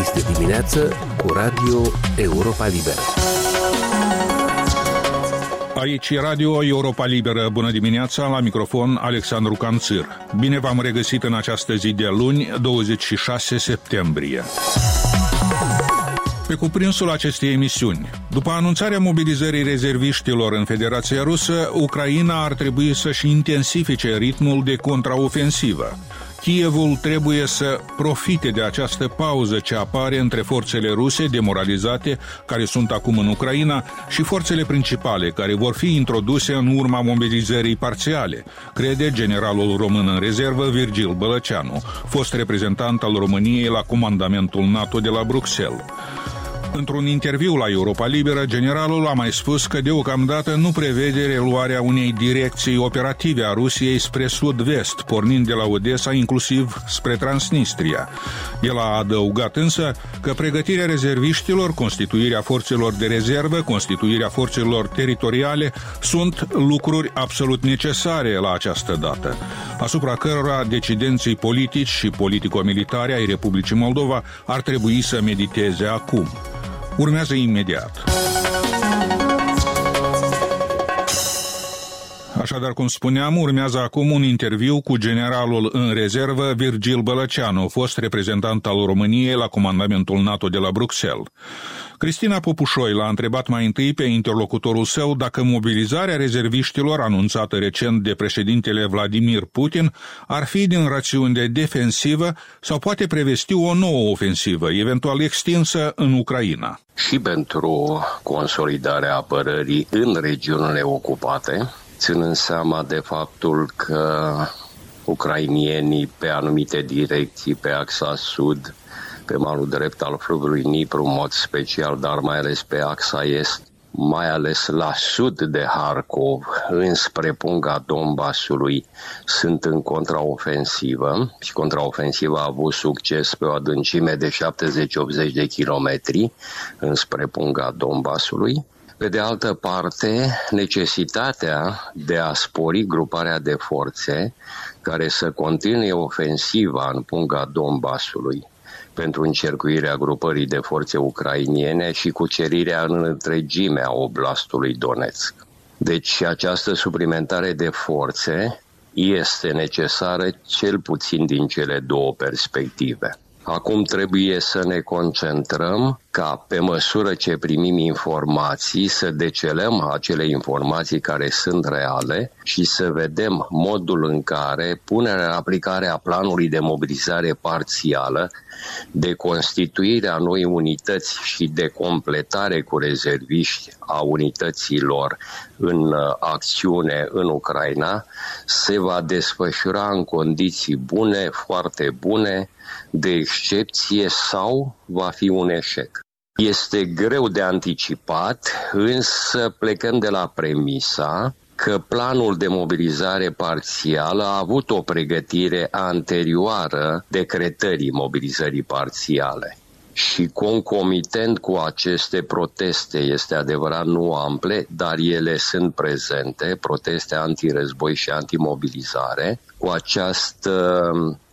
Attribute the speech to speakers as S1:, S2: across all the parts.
S1: Este dimineață cu Radio Europa Liberă.
S2: Aici e Radio Europa Liberă. Bună dimineața, la microfon Alexandru Canțir. Bine v-am regăsit în această zi de luni, 26 septembrie. Pe cuprinsul acestei emisiuni, după anunțarea mobilizării rezerviștilor în Federația Rusă, Ucraina ar trebui să-și intensifice ritmul de contraofensivă. Kievul trebuie să profite de această pauză ce apare între forțele ruse demoralizate, care sunt acum în Ucraina, și forțele principale, care vor fi introduse în urma mobilizării parțiale, crede generalul român în rezervă Virgil Bălăceanu, fost reprezentant al României la comandamentul NATO de la Bruxelles. Într-un interviu la Europa Liberă, generalul a mai spus că deocamdată nu prevede reluarea unei direcții operative a Rusiei spre sud-vest, pornind de la Odessa inclusiv spre Transnistria. El a adăugat însă că pregătirea rezerviștilor, constituirea forțelor de rezervă, constituirea forțelor teritoriale sunt lucruri absolut necesare la această dată, asupra cărora decidenții politici și politico-militari ai Republicii Moldova ar trebui să mediteze acum urmează imediat. Așadar, cum spuneam, urmează acum un interviu cu generalul în rezervă Virgil Bălăceanu, fost reprezentant al României la comandamentul NATO de la Bruxelles. Cristina Popușoi l-a întrebat mai întâi pe interlocutorul său dacă mobilizarea rezerviștilor anunțată recent de președintele Vladimir Putin ar fi din rațiuni de defensivă sau poate prevesti o nouă ofensivă, eventual extinsă în Ucraina.
S3: Și pentru consolidarea apărării în regiunile ocupate, ținând seama de faptul că ucrainienii pe anumite direcții, pe axa sud, pe malul drept al fluviului Nipru, în mod special, dar mai ales pe axa est, mai ales la sud de Harkov, înspre punga Donbasului, sunt în contraofensivă și contraofensiva a avut succes pe o adâncime de 70-80 de kilometri înspre punga Donbasului. Pe de altă parte, necesitatea de a spori gruparea de forțe care să continue ofensiva în punga Donbasului pentru încercuirea grupării de forțe ucrainiene și cucerirea în întregime a oblastului Donetsk. Deci această suplimentare de forțe este necesară cel puțin din cele două perspective. Acum trebuie să ne concentrăm ca pe măsură ce primim informații să decelăm acele informații care sunt reale și să vedem modul în care punerea în aplicare a planului de mobilizare parțială, de constituire a noi unități și de completare cu rezerviști a unităților în uh, acțiune în Ucraina se va desfășura în condiții bune, foarte bune, de excepție sau va fi un eșec. Este greu de anticipat, însă plecăm de la premisa că planul de mobilizare parțială a avut o pregătire anterioară decretării mobilizării parțiale. Și concomitent cu aceste proteste, este adevărat nu ample, dar ele sunt prezente, proteste antirezboi și antimobilizare, cu această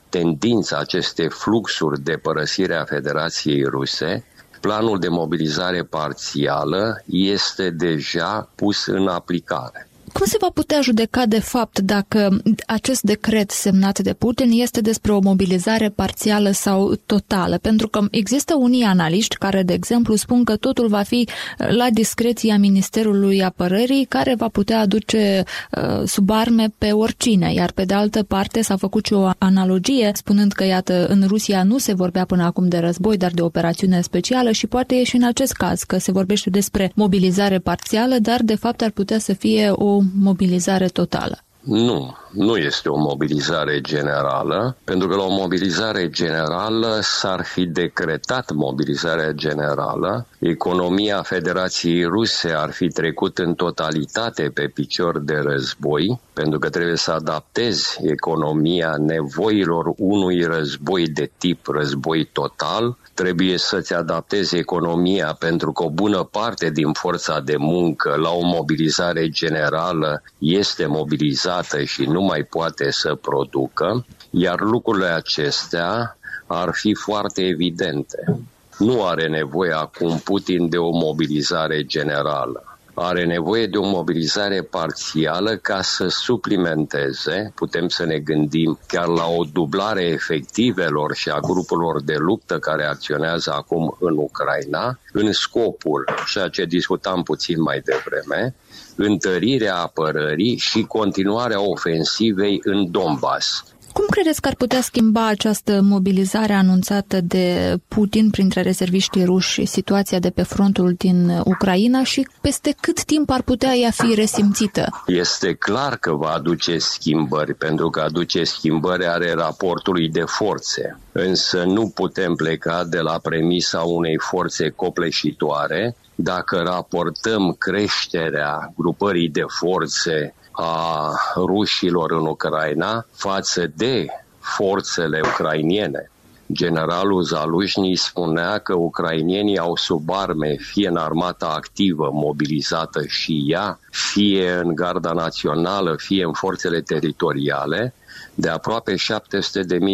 S3: tendință, aceste fluxuri de părăsire a Federației Ruse, planul de mobilizare parțială este deja pus în aplicare.
S4: Cum se va putea judeca de fapt dacă acest decret semnat de Putin este despre o mobilizare parțială sau totală? Pentru că există unii analiști care, de exemplu, spun că totul va fi la discreția Ministerului Apărării, care va putea aduce uh, sub arme pe oricine, iar pe de altă parte s-a făcut și o analogie, spunând că, iată, în Rusia nu se vorbea până acum de război, dar de operațiune specială și poate e și în acest caz că se vorbește despre mobilizare parțială, dar de fapt ar putea să fie o mobilizare totală.
S3: Nu, nu este o mobilizare generală, pentru că la o mobilizare generală s-ar fi decretat mobilizarea generală, economia Federației Ruse ar fi trecut în totalitate pe picior de război, pentru că trebuie să adaptezi economia nevoilor unui război de tip război total, trebuie să-ți adaptezi economia pentru că o bună parte din forța de muncă la o mobilizare generală este mobilizată și nu mai poate să producă, iar lucrurile acestea ar fi foarte evidente. Nu are nevoie acum Putin de o mobilizare generală are nevoie de o mobilizare parțială ca să suplimenteze, putem să ne gândim chiar la o dublare efectivelor și a grupurilor de luptă care acționează acum în Ucraina, în scopul, ceea ce discutam puțin mai devreme, întărirea apărării și continuarea ofensivei în Donbass.
S4: Cum credeți că ar putea schimba această mobilizare anunțată de Putin printre rezerviștii ruși situația de pe frontul din Ucraina și peste cât timp ar putea ea fi resimțită?
S3: Este clar că va aduce schimbări, pentru că aduce schimbări are raportului de forțe. Însă nu putem pleca de la premisa unei forțe copleșitoare dacă raportăm creșterea grupării de forțe a rușilor în Ucraina față de forțele ucrainiene. Generalul Zalușni spunea că ucrainienii au sub arme fie în armata activă, mobilizată și ea, fie în garda națională, fie în forțele teritoriale, de aproape 700.000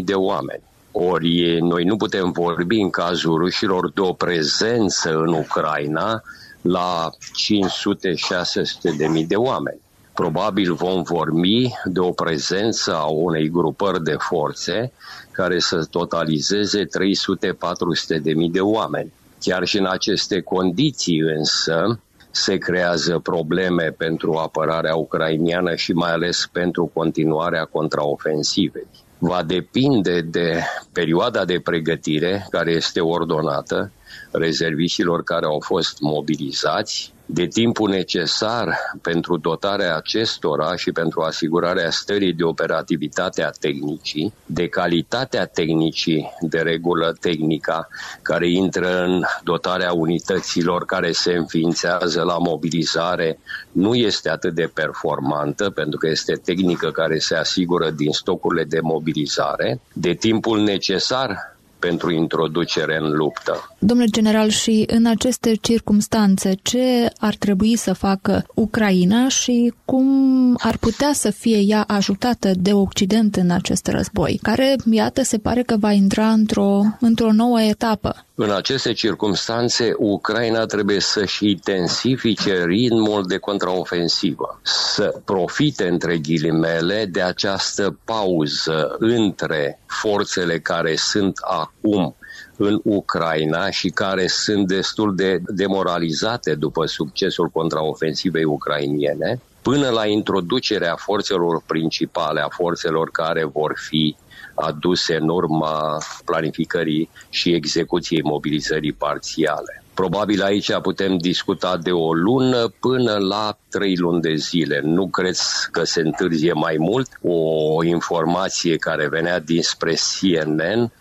S3: de oameni. Ori noi nu putem vorbi în cazul rușilor de o prezență în Ucraina la 500-600 de mii de oameni. Probabil vom vorbi de o prezență a unei grupări de forțe care să totalizeze 300-400 de mii de oameni. Chiar și în aceste condiții însă se creează probleme pentru apărarea ucrainiană și mai ales pentru continuarea contraofensivei. Va depinde de perioada de pregătire care este ordonată, rezerviștilor care au fost mobilizați, de timpul necesar pentru dotarea acestora și pentru asigurarea stării de operativitate a tehnicii, de calitatea tehnicii, de regulă tehnica care intră în dotarea unităților care se înființează la mobilizare, nu este atât de performantă pentru că este tehnică care se asigură din stocurile de mobilizare, de timpul necesar pentru introducere în luptă.
S4: Domnule general, și în aceste circumstanțe, ce ar trebui să facă Ucraina și cum ar putea să fie ea ajutată de Occident în acest război, care, iată, se pare că va intra într-o, într-o nouă etapă?
S3: În aceste circunstanțe, Ucraina trebuie să-și intensifice ritmul de contraofensivă, să profite, între ghilimele, de această pauză între forțele care sunt acum în Ucraina și care sunt destul de demoralizate după succesul contraofensivei ucrainiene, până la introducerea forțelor principale, a forțelor care vor fi aduse în urma planificării și execuției mobilizării parțiale. Probabil aici putem discuta de o lună până la trei luni de zile. Nu cred că se întârzie mai mult. O informație care venea dinspre CNN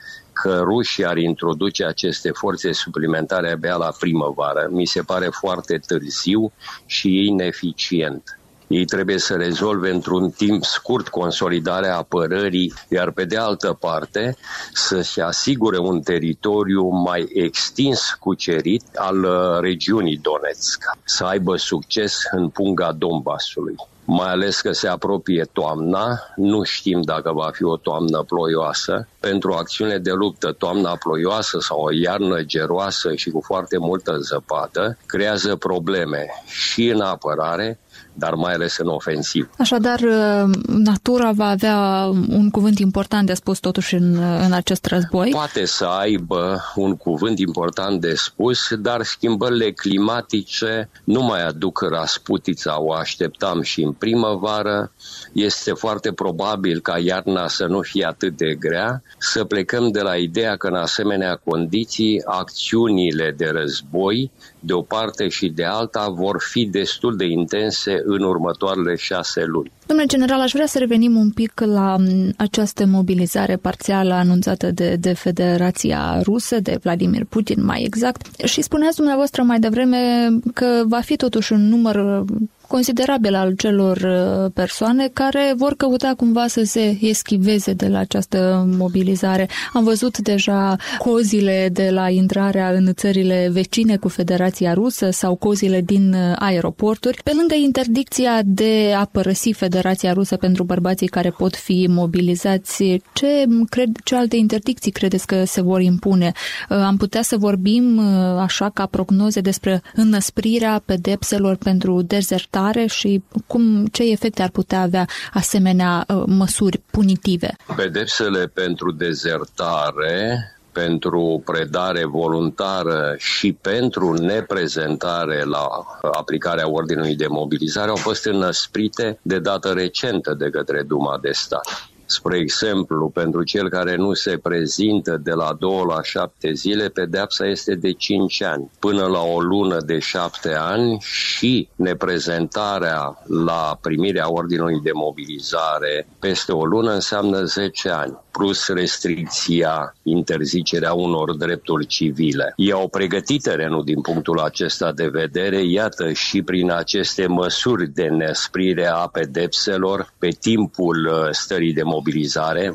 S3: că rușii ar introduce aceste forțe suplimentare abia la primăvară. Mi se pare foarte târziu și ineficient. Ei trebuie să rezolve într-un timp scurt consolidarea apărării, iar pe de altă parte să-și asigure un teritoriu mai extins cucerit al uh, regiunii Donetsk, să aibă succes în punga Donbassului mai ales că se apropie toamna, nu știm dacă va fi o toamnă ploioasă. Pentru acțiune de luptă, toamna ploioasă sau o iarnă geroasă și cu foarte multă zăpadă creează probleme și în apărare, dar mai ales în ofensiv.
S4: Așadar, uh, natura va avea un cuvânt important de spus totuși în, uh, în acest război?
S3: Poate să aibă un cuvânt important de spus, dar schimbările climatice nu mai aduc rasputița, o așteptam și în primăvară. Este foarte probabil ca iarna să nu fie atât de grea, să plecăm de la ideea că în asemenea condiții acțiunile de război de o parte și de alta vor fi destul de intense în următoarele șase luni.
S4: Domnule general, aș vrea să revenim un pic la această mobilizare parțială anunțată de, de Federația Rusă, de Vladimir Putin mai exact, și spuneați dumneavoastră mai devreme că va fi totuși un număr considerabil al celor uh, persoane care vor căuta cumva să se eschiveze de la această mobilizare. Am văzut deja cozile de la intrarea în țările vecine cu Federația Rusă sau cozile din uh, aeroporturi, pe lângă interdicția de a părăsi Federația Rusă pentru bărbații care pot fi mobilizați, ce, cred, ce alte interdicții credeți că se vor impune? Uh, am putea să vorbim așa ca prognoze despre înăsprirea pedepselor pentru dezertare și cum, ce efecte ar putea avea asemenea uh, măsuri punitive?
S3: Pedepsele pentru dezertare pentru predare voluntară și pentru neprezentare la aplicarea ordinului de mobilizare au fost înăsprite de dată recentă de către Duma de Stat. Spre exemplu, pentru cel care nu se prezintă de la 2 la 7 zile, pedeapsa este de 5 ani, până la o lună de 7 ani și neprezentarea la primirea ordinului de mobilizare peste o lună înseamnă 10 ani plus restricția, interzicerea unor drepturi civile. Ei au pregătit terenul din punctul acesta de vedere, iată și prin aceste măsuri de nesprire a pedepselor pe timpul uh, stării de mobilizare,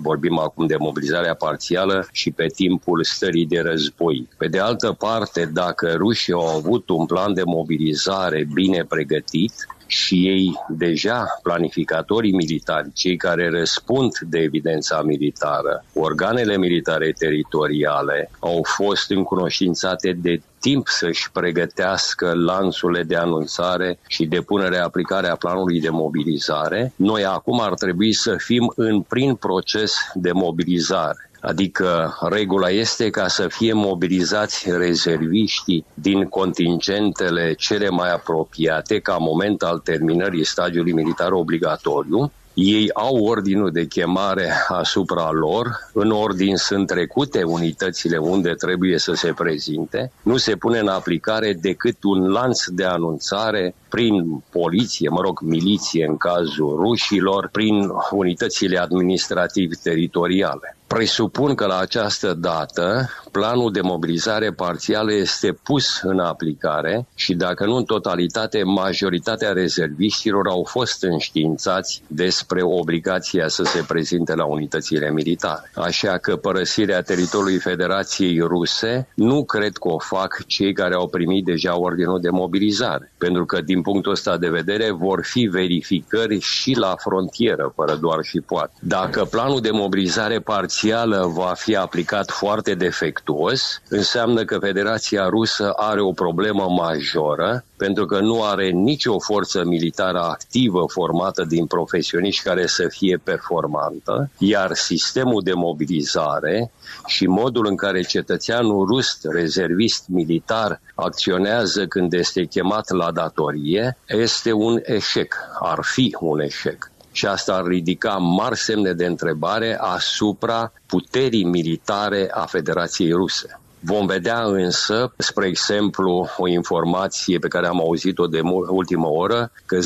S3: vorbim acum de mobilizarea parțială și pe timpul stării de război. Pe de altă parte, dacă rușii au avut un plan de mobilizare bine pregătit, și ei deja, planificatorii militari, cei care răspund de evidența militară, organele militare teritoriale, au fost încunoștințate de timp să-și pregătească lanțurile de anunțare și de punere aplicare a planului de mobilizare, noi acum ar trebui să fim în prin proces de mobilizare. Adică regula este ca să fie mobilizați rezerviștii din contingentele cele mai apropiate ca moment al terminării stagiului militar obligatoriu, ei au ordinul de chemare asupra lor, în ordin sunt trecute unitățile unde trebuie să se prezinte, nu se pune în aplicare decât un lanț de anunțare prin poliție, mă rog, miliție în cazul rușilor, prin unitățile administrativ-teritoriale. Presupun că la această dată planul de mobilizare parțială este pus în aplicare și dacă nu în totalitate, majoritatea rezerviștilor au fost înștiințați despre obligația să se prezinte la unitățile militare. Așa că părăsirea teritoriului Federației Ruse nu cred că o fac cei care au primit deja ordinul de mobilizare, pentru că din punctul ăsta de vedere vor fi verificări și la frontieră, fără doar și poate. Dacă planul de mobilizare parțială parțială va fi aplicat foarte defectuos, înseamnă că Federația Rusă are o problemă majoră pentru că nu are nicio forță militară activă formată din profesioniști care să fie performantă, iar sistemul de mobilizare și modul în care cetățeanul rus, rezervist militar, acționează când este chemat la datorie, este un eșec, ar fi un eșec și asta ar ridica mari semne de întrebare asupra puterii militare a Federației Ruse. Vom vedea însă, spre exemplu, o informație pe care am auzit-o de ultimă oră, că 10.000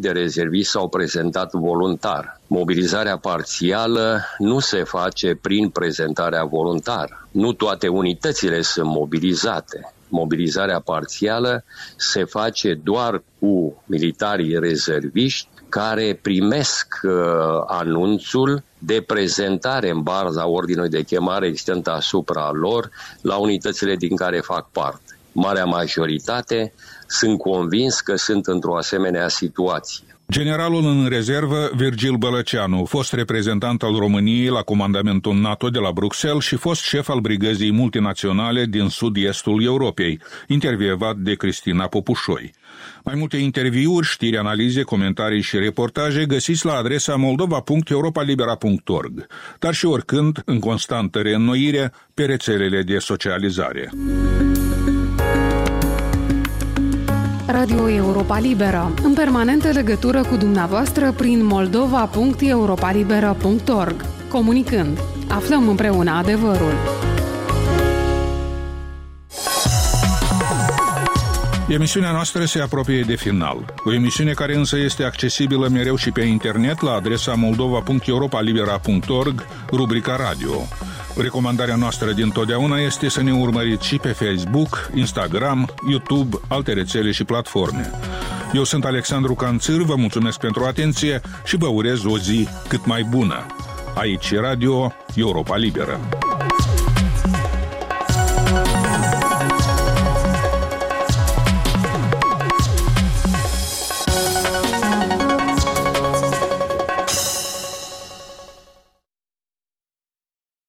S3: de rezerviști s-au prezentat voluntar. Mobilizarea parțială nu se face prin prezentarea voluntară. Nu toate unitățile sunt mobilizate mobilizarea parțială se face doar cu militarii rezerviști care primesc uh, anunțul de prezentare în baza ordinului de chemare existentă asupra lor la unitățile din care fac parte. Marea majoritate sunt convins că sunt într-o asemenea situație.
S2: Generalul în rezervă, Virgil Bălăceanu, fost reprezentant al României la comandamentul NATO de la Bruxelles și fost șef al brigăzii multinaționale din sud-estul Europei, intervievat de Cristina Popușoi. Mai multe interviuri, știri, analize, comentarii și reportaje găsiți la adresa moldova.europalibera.org, dar și oricând, în constantă reînnoire, pe rețelele de socializare.
S5: Radio Europa Liberă, în permanentă legătură cu dumneavoastră prin moldova.europalibera.org. Comunicând, aflăm împreună adevărul.
S2: Emisiunea noastră se apropie de final. O emisiune care însă este accesibilă mereu și pe internet la adresa moldova.europalibera.org, rubrica radio. Recomandarea noastră din totdeauna este să ne urmăriți și pe Facebook, Instagram, YouTube, alte rețele și platforme. Eu sunt Alexandru Canțir, vă mulțumesc pentru atenție și vă urez o zi cât mai bună. Aici Radio Europa Liberă.